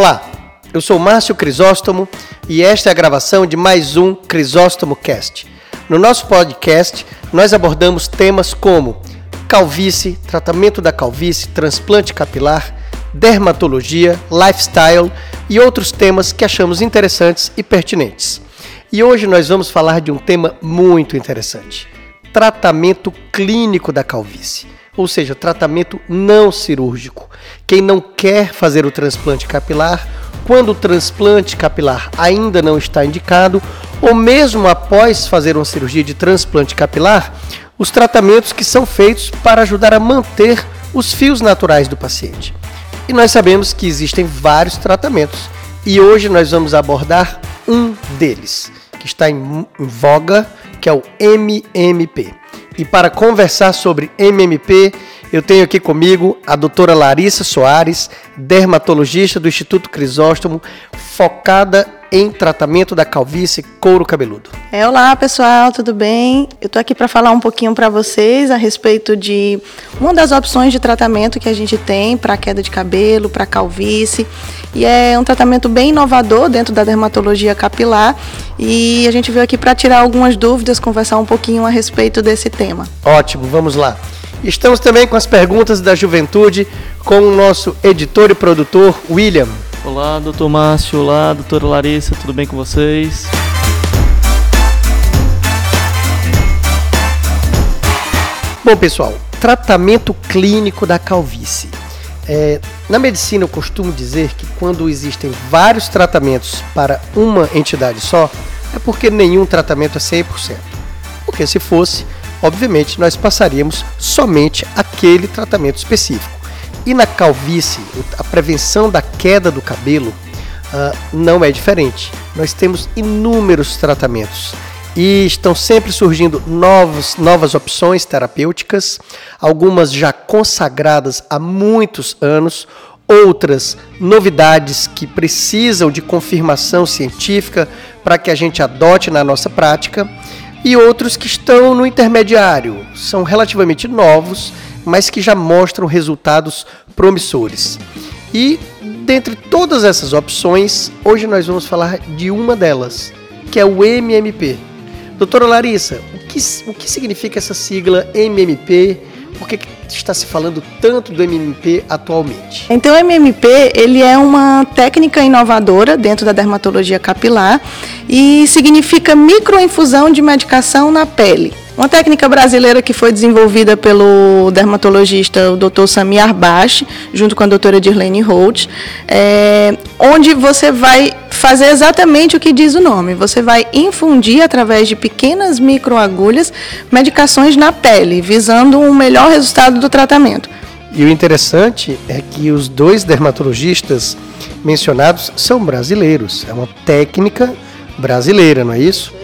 Olá, eu sou Márcio Crisóstomo e esta é a gravação de mais um Crisóstomo Cast. No nosso podcast, nós abordamos temas como calvície, tratamento da calvície, transplante capilar, dermatologia, lifestyle e outros temas que achamos interessantes e pertinentes. E hoje nós vamos falar de um tema muito interessante: tratamento clínico da calvície ou seja, tratamento não cirúrgico. Quem não quer fazer o transplante capilar, quando o transplante capilar ainda não está indicado, ou mesmo após fazer uma cirurgia de transplante capilar, os tratamentos que são feitos para ajudar a manter os fios naturais do paciente. E nós sabemos que existem vários tratamentos e hoje nós vamos abordar um deles, que está em voga, que é o MMP. E para conversar sobre MMP, eu tenho aqui comigo a doutora Larissa Soares, dermatologista do Instituto Crisóstomo, focada em tratamento da calvície couro cabeludo. É, olá pessoal, tudo bem? Eu estou aqui para falar um pouquinho para vocês a respeito de uma das opções de tratamento que a gente tem para queda de cabelo, para calvície, e é um tratamento bem inovador dentro da dermatologia capilar, e a gente veio aqui para tirar algumas dúvidas, conversar um pouquinho a respeito desse tema. Ótimo, vamos lá. Estamos também com as perguntas da juventude com o nosso editor e produtor William. Olá, doutor Márcio. Olá, doutora Larissa. Tudo bem com vocês? Bom, pessoal, tratamento clínico da calvície. É, na medicina, eu costumo dizer que quando existem vários tratamentos para uma entidade só, é porque nenhum tratamento é 100%. Porque se fosse, obviamente, nós passaríamos somente aquele tratamento específico. E na calvície, a prevenção da queda do cabelo uh, não é diferente. Nós temos inúmeros tratamentos e estão sempre surgindo novos, novas opções terapêuticas, algumas já consagradas há muitos anos, outras novidades que precisam de confirmação científica para que a gente adote na nossa prática, e outros que estão no intermediário, são relativamente novos mas que já mostram resultados promissores. E dentre todas essas opções, hoje nós vamos falar de uma delas, que é o MMP. Doutora Larissa, o que, o que significa essa sigla MMP? Por que está se falando tanto do MMP atualmente? Então, o MMP ele é uma técnica inovadora dentro da dermatologia capilar e significa microinfusão de medicação na pele. Uma técnica brasileira que foi desenvolvida pelo dermatologista o Dr. Sami Arbash, junto com a doutora Dirlene Holt, é, onde você vai fazer exatamente o que diz o nome. Você vai infundir através de pequenas microagulhas medicações na pele, visando um melhor resultado do tratamento. E o interessante é que os dois dermatologistas mencionados são brasileiros. É uma técnica brasileira, não é isso?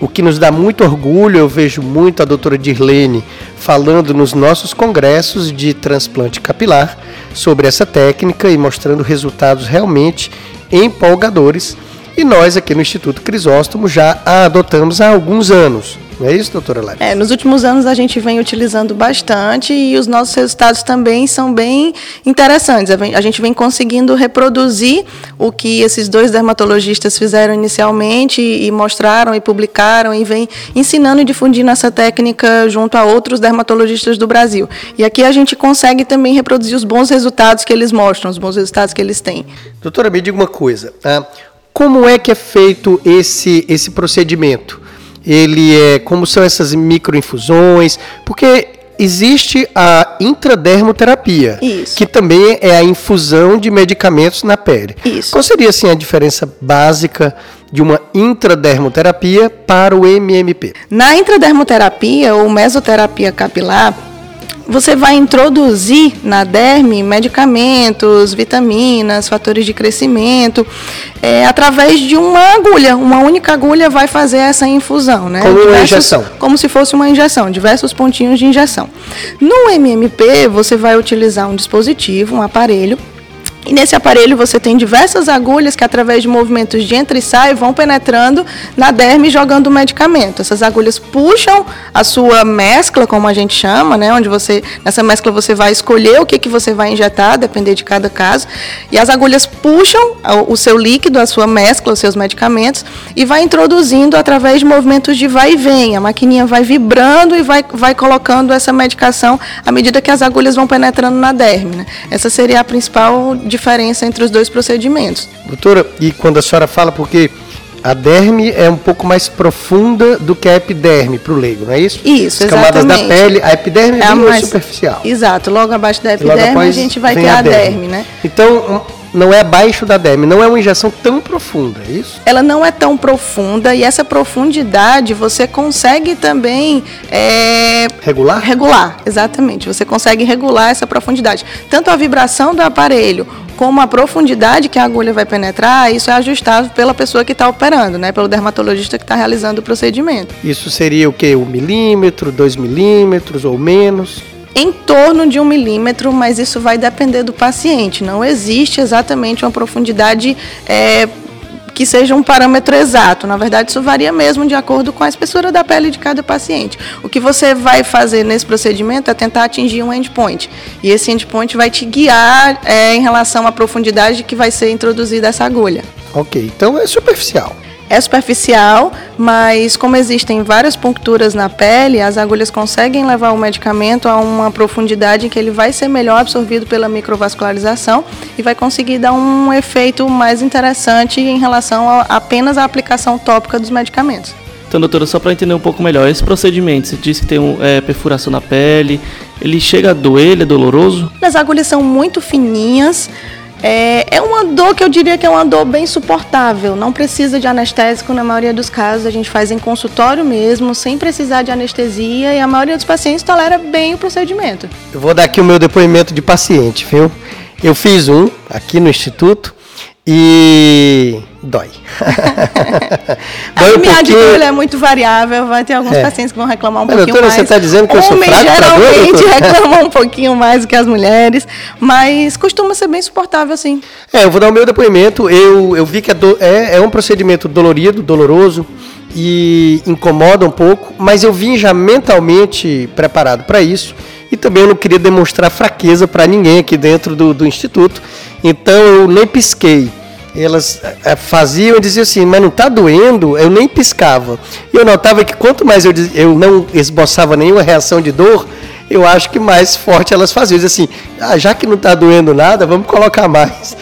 O que nos dá muito orgulho, eu vejo muito a doutora Dirlene falando nos nossos congressos de transplante capilar sobre essa técnica e mostrando resultados realmente empolgadores. E nós aqui no Instituto Crisóstomo já a adotamos há alguns anos. É isso, doutora Lara? É, nos últimos anos a gente vem utilizando bastante e os nossos resultados também são bem interessantes. A gente vem conseguindo reproduzir o que esses dois dermatologistas fizeram inicialmente e mostraram e publicaram e vem ensinando e difundindo essa técnica junto a outros dermatologistas do Brasil. E aqui a gente consegue também reproduzir os bons resultados que eles mostram, os bons resultados que eles têm. Doutora, me diga uma coisa. Tá? Como é que é feito esse, esse procedimento? Ele é como são essas microinfusões, porque existe a intradermoterapia, Isso. que também é a infusão de medicamentos na pele. Isso. Qual seria assim a diferença básica de uma intradermoterapia para o MMP? Na intradermoterapia ou mesoterapia capilar, você vai introduzir na derme medicamentos, vitaminas, fatores de crescimento, é, através de uma agulha. Uma única agulha vai fazer essa infusão, né? Como diversos, uma injeção. Como se fosse uma injeção, diversos pontinhos de injeção. No MMP, você vai utilizar um dispositivo, um aparelho, E nesse aparelho você tem diversas agulhas que, através de movimentos de entra e sai, vão penetrando na derme jogando o medicamento. Essas agulhas puxam a sua mescla, como a gente chama, né? Onde você, nessa mescla, você vai escolher o que, que você vai injetar, depender de cada caso. E as agulhas puxam o seu líquido, a sua mescla, os seus medicamentos, e vai introduzindo através de movimentos de vai e vem. A maquininha vai vibrando e vai, vai colocando essa medicação à medida que as agulhas vão penetrando na derme. Né? Essa seria a principal diferença entre os dois procedimentos. Doutora, e quando a senhora fala, porque a derme é um pouco mais profunda do que a epiderme para o leigo, não é isso? Isso, As camadas da pele, a epiderme é, é mais superficial. Exato, logo abaixo da epiderme a gente vai ter a, a derme. derme, né? Então, não é abaixo da derme, não é uma injeção tão profunda, é isso? Ela não é tão profunda e essa profundidade você consegue também é, regular? Regular, exatamente. Você consegue regular essa profundidade. Tanto a vibração do aparelho como a profundidade que a agulha vai penetrar, isso é ajustável pela pessoa que está operando, né? Pelo dermatologista que está realizando o procedimento. Isso seria o que? Um milímetro, dois milímetros ou menos? em torno de um milímetro, mas isso vai depender do paciente. Não existe exatamente uma profundidade é, que seja um parâmetro exato. Na verdade, isso varia mesmo de acordo com a espessura da pele de cada paciente. O que você vai fazer nesse procedimento é tentar atingir um endpoint. E esse endpoint vai te guiar é, em relação à profundidade que vai ser introduzida essa agulha. Ok, então é superficial é superficial, mas como existem várias puncturas na pele, as agulhas conseguem levar o medicamento a uma profundidade em que ele vai ser melhor absorvido pela microvascularização e vai conseguir dar um efeito mais interessante em relação a apenas a aplicação tópica dos medicamentos. Então, doutora, só para entender um pouco melhor, esse procedimento, você disse que tem um, é, perfuração na pele, ele chega a doer, ele é doloroso? As agulhas são muito fininhas, é, é uma dor que eu diria que é uma dor bem suportável. Não precisa de anestésico na maioria dos casos. A gente faz em consultório mesmo, sem precisar de anestesia, e a maioria dos pacientes tolera bem o procedimento. Eu vou dar aqui o meu depoimento de paciente, viu? Eu fiz um aqui no Instituto e dói. dói a minha pouquinho... é muito variável, vai ter alguns é. pacientes que vão reclamar um Mas, pouquinho doutora, mais. Você está dizendo que eu sou fraco geralmente reclamam um pouquinho mais do que as mulheres, mas costuma ser bem suportável, sim. É, eu vou dar o meu depoimento. Eu, eu vi que é, do, é, é um procedimento dolorido, doloroso e incomoda um pouco, mas eu vim já mentalmente preparado para isso e também eu não queria demonstrar fraqueza para ninguém aqui dentro do, do instituto, então eu nem pisquei elas é, faziam e diziam assim, mas não está doendo? Eu nem piscava. E eu notava que quanto mais eu, eu não esboçava nenhuma reação de dor, eu acho que mais forte elas faziam. Assim, ah, já que não está doendo nada, vamos colocar mais.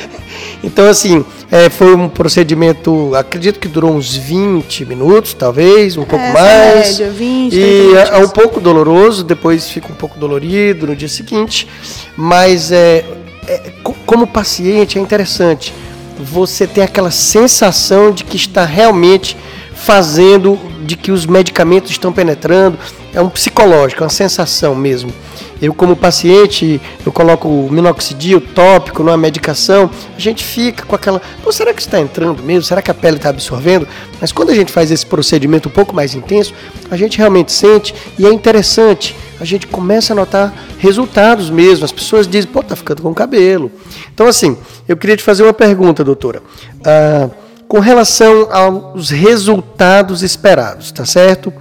Então, assim, é, foi um procedimento, acredito que durou uns 20 minutos, talvez, um pouco é, mais. Média, 20, e é, é, um pouco doloroso, depois fica um pouco dolorido no dia seguinte. Mas é, é como paciente é interessante você tem aquela sensação de que está realmente fazendo, de que os medicamentos estão penetrando. É um psicológico, é uma sensação mesmo. Eu, como paciente, eu coloco o minoxidil tópico numa medicação, a gente fica com aquela. Pô, será que está entrando mesmo? Será que a pele está absorvendo? Mas quando a gente faz esse procedimento um pouco mais intenso, a gente realmente sente e é interessante. A gente começa a notar resultados mesmo. As pessoas dizem, pô, tá ficando com cabelo. Então, assim, eu queria te fazer uma pergunta, doutora. Ah, com relação aos resultados esperados, tá certo?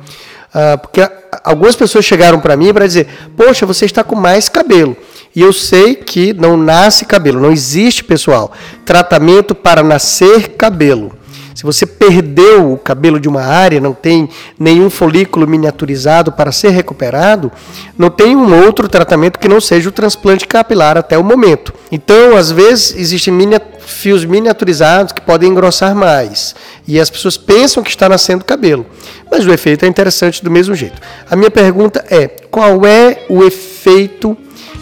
Ah, porque algumas pessoas chegaram para mim para dizer: Poxa, você está com mais cabelo. E eu sei que não nasce cabelo, não existe, pessoal, tratamento para nascer cabelo. Se você perdeu o cabelo de uma área, não tem nenhum folículo miniaturizado para ser recuperado, não tem um outro tratamento que não seja o transplante capilar até o momento. Então, às vezes, existem fios miniaturizados que podem engrossar mais. E as pessoas pensam que está nascendo cabelo. Mas o efeito é interessante do mesmo jeito. A minha pergunta é: qual é o efeito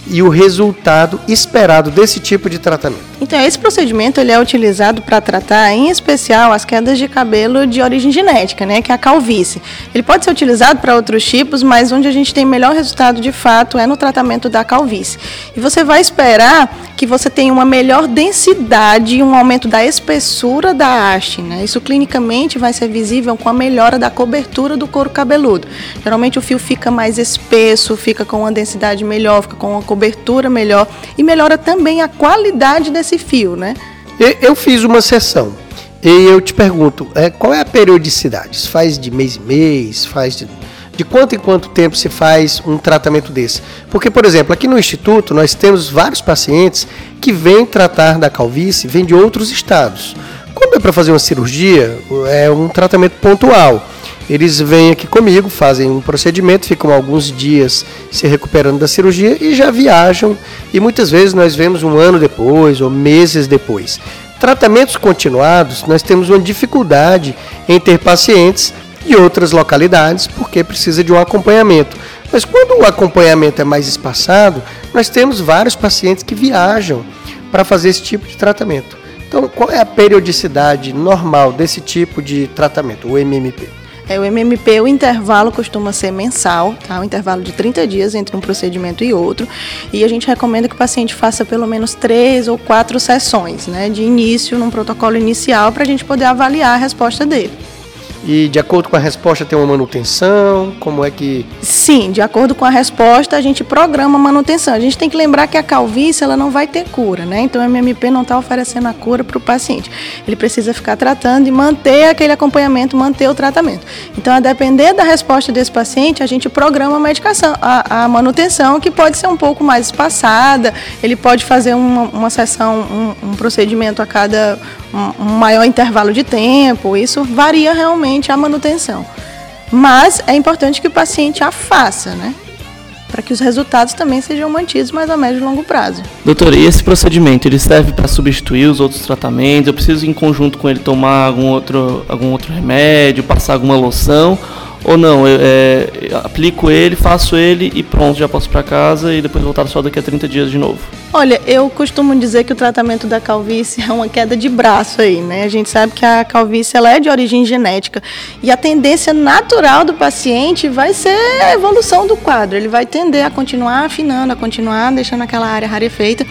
e o resultado esperado desse tipo de tratamento? Então, esse procedimento ele é utilizado para tratar, em especial, as quedas de cabelo de origem genética, né, que é a calvície. Ele pode ser utilizado para outros tipos, mas onde a gente tem melhor resultado de fato é no tratamento da calvície. E você vai esperar que você tenha uma melhor densidade e um aumento da espessura da haste. Né? Isso clinicamente vai ser visível com a melhora da cobertura do couro cabeludo. Geralmente o fio fica mais espesso, fica com uma densidade melhor, fica com uma cobertura melhor e melhora também a qualidade desse fio, né? Eu fiz uma sessão e eu te pergunto, é, qual é a periodicidade? Faz de mês em mês, faz de de quanto em quanto tempo se faz um tratamento desse. Porque, por exemplo, aqui no Instituto nós temos vários pacientes que vêm tratar da calvície, vêm de outros estados. Quando é para fazer uma cirurgia, é um tratamento pontual. Eles vêm aqui comigo, fazem um procedimento, ficam alguns dias se recuperando da cirurgia e já viajam. E muitas vezes nós vemos um ano depois ou meses depois. Tratamentos continuados, nós temos uma dificuldade em ter pacientes de outras localidades, porque precisa de um acompanhamento. Mas quando o acompanhamento é mais espaçado, nós temos vários pacientes que viajam para fazer esse tipo de tratamento. Então, qual é a periodicidade normal desse tipo de tratamento, o MMP? É, o MMP, o intervalo costuma ser mensal, tá? Um intervalo de 30 dias entre um procedimento e outro. E a gente recomenda que o paciente faça pelo menos três ou quatro sessões, né? De início, num protocolo inicial, para a gente poder avaliar a resposta dele. E de acordo com a resposta tem uma manutenção? Como é que. Sim, de acordo com a resposta, a gente programa a manutenção. A gente tem que lembrar que a calvície ela não vai ter cura, né? Então o MMP não está oferecendo a cura para o paciente. Ele precisa ficar tratando e manter aquele acompanhamento, manter o tratamento. Então, a depender da resposta desse paciente, a gente programa a medicação, a, a manutenção, que pode ser um pouco mais espaçada, ele pode fazer uma, uma sessão, um, um procedimento a cada um, um maior intervalo de tempo. Isso varia realmente a manutenção. Mas é importante que o paciente a faça, né? Para que os resultados também sejam mantidos mais a médio e longo prazo. Doutora, e esse procedimento, ele serve para substituir os outros tratamentos? Eu preciso, em conjunto com ele, tomar algum outro, algum outro remédio, passar alguma loção? Ou não, eu, é, eu aplico ele, faço ele e pronto, já posso para casa e depois voltar só daqui a 30 dias de novo? Olha, eu costumo dizer que o tratamento da calvície é uma queda de braço aí, né? A gente sabe que a calvície ela é de origem genética e a tendência natural do paciente vai ser a evolução do quadro. Ele vai tender a continuar afinando, a continuar deixando aquela área rarefeita.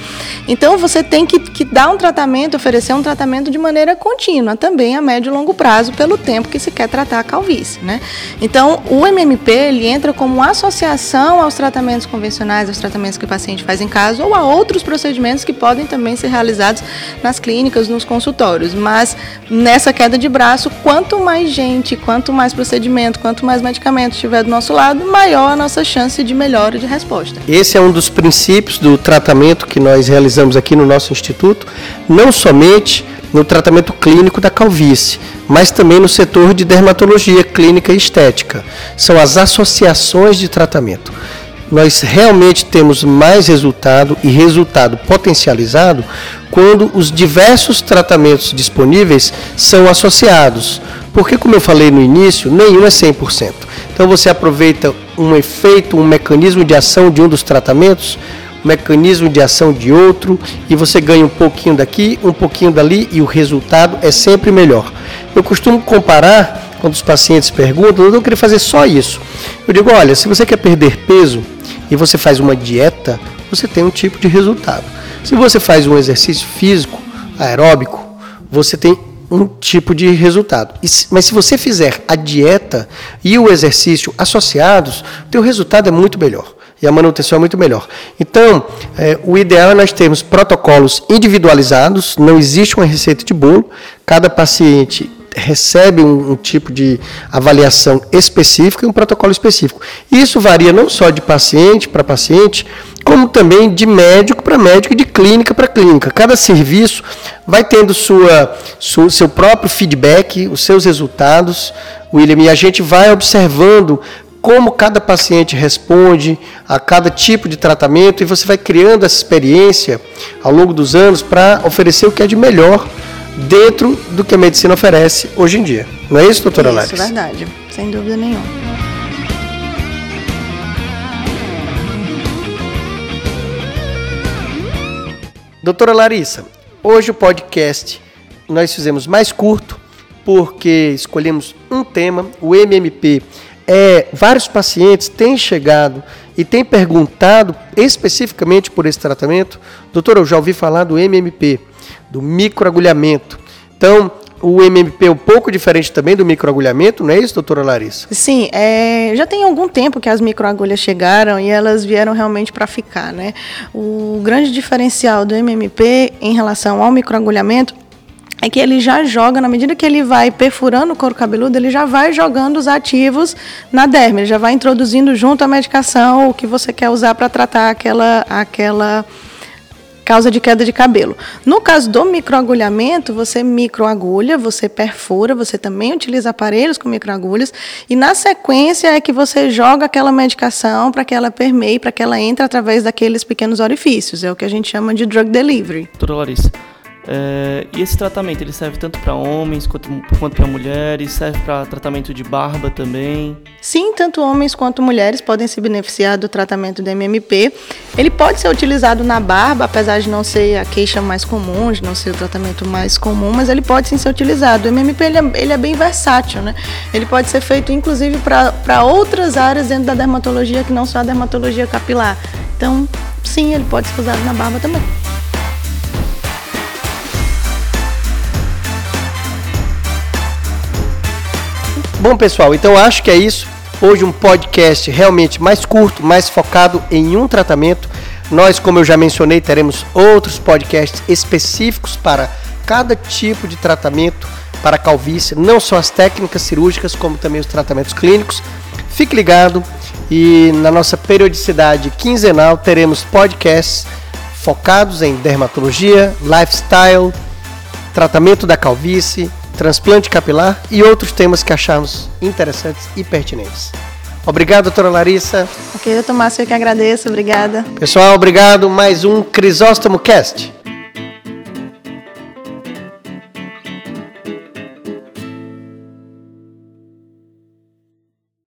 Então você tem que, que dar um tratamento, oferecer um tratamento de maneira contínua, também a médio e longo prazo, pelo tempo que se quer tratar a calvície, né? Então o MMP ele entra como associação aos tratamentos convencionais, aos tratamentos que o paciente faz em casa ou a outros outros procedimentos que podem também ser realizados nas clínicas, nos consultórios. Mas nessa queda de braço, quanto mais gente, quanto mais procedimento, quanto mais medicamento estiver do nosso lado, maior a nossa chance de melhora de resposta. Esse é um dos princípios do tratamento que nós realizamos aqui no nosso instituto, não somente no tratamento clínico da calvície, mas também no setor de dermatologia clínica e estética. São as associações de tratamento nós realmente temos mais resultado e resultado potencializado quando os diversos tratamentos disponíveis são associados. Porque, como eu falei no início, nenhum é 100%. Então, você aproveita um efeito, um mecanismo de ação de um dos tratamentos, um mecanismo de ação de outro, e você ganha um pouquinho daqui, um pouquinho dali, e o resultado é sempre melhor. Eu costumo comparar, quando os pacientes perguntam, eu não queria fazer só isso. Eu digo, olha, se você quer perder peso, e você faz uma dieta, você tem um tipo de resultado. Se você faz um exercício físico aeróbico, você tem um tipo de resultado. Mas se você fizer a dieta e o exercício associados, teu resultado é muito melhor e a manutenção é muito melhor. Então, é, o ideal é nós termos protocolos individualizados, não existe uma receita de bolo, cada paciente recebe um, um, tipo de avaliação específica e um protocolo específico. Isso varia não só de paciente para paciente, como também de médico para médico e de clínica para clínica. Cada serviço vai tendo sua, sua, seu próprio feedback, os seus resultados, William, e a gente vai observando como cada paciente responde a cada tipo de tratamento e você vai criando essa experiência ao longo dos anos para oferecer o que é de melhor dentro do que a medicina oferece hoje em dia. Não é isso, doutora Larissa? Isso, verdade. Sem dúvida nenhuma. Doutora Larissa, hoje o podcast nós fizemos mais curto porque escolhemos um tema, o MMP. É, vários pacientes têm chegado e têm perguntado especificamente por esse tratamento. Doutora, eu já ouvi falar do MMP do microagulhamento. Então, o MMP um pouco diferente também do microagulhamento, não é isso, doutora Larissa? Sim, é, já tem algum tempo que as microagulhas chegaram e elas vieram realmente para ficar, né? O grande diferencial do MMP em relação ao microagulhamento é que ele já joga, na medida que ele vai perfurando o couro cabeludo, ele já vai jogando os ativos na derme, ele já vai introduzindo junto a medicação o que você quer usar para tratar aquela, aquela causa de queda de cabelo. No caso do microagulhamento, você microagulha, você perfura, você também utiliza aparelhos com microagulhas e na sequência é que você joga aquela medicação para que ela permeie, para que ela entre através daqueles pequenos orifícios. É o que a gente chama de drug delivery. Doutora Larissa, é, e esse tratamento ele serve tanto para homens quanto, quanto para mulheres, serve para tratamento de barba também? Sim, tanto homens quanto mulheres podem se beneficiar do tratamento do MMP. Ele pode ser utilizado na barba, apesar de não ser a queixa mais comum, de não ser o tratamento mais comum, mas ele pode sim ser utilizado. O MMP ele é, ele é bem versátil, né? Ele pode ser feito inclusive para outras áreas dentro da dermatologia que não só a dermatologia capilar. Então, sim, ele pode ser usado na barba também. Bom, pessoal, então acho que é isso. Hoje um podcast realmente mais curto, mais focado em um tratamento. Nós, como eu já mencionei, teremos outros podcasts específicos para cada tipo de tratamento para calvície, não só as técnicas cirúrgicas, como também os tratamentos clínicos. Fique ligado e na nossa periodicidade quinzenal teremos podcasts focados em dermatologia, lifestyle, tratamento da calvície, transplante capilar e outros temas que achamos interessantes e pertinentes. Obrigado, doutora Larissa. Ok, doutor Márcio, eu que agradeço. Obrigada. Pessoal, obrigado. Mais um Crisóstomo Cast.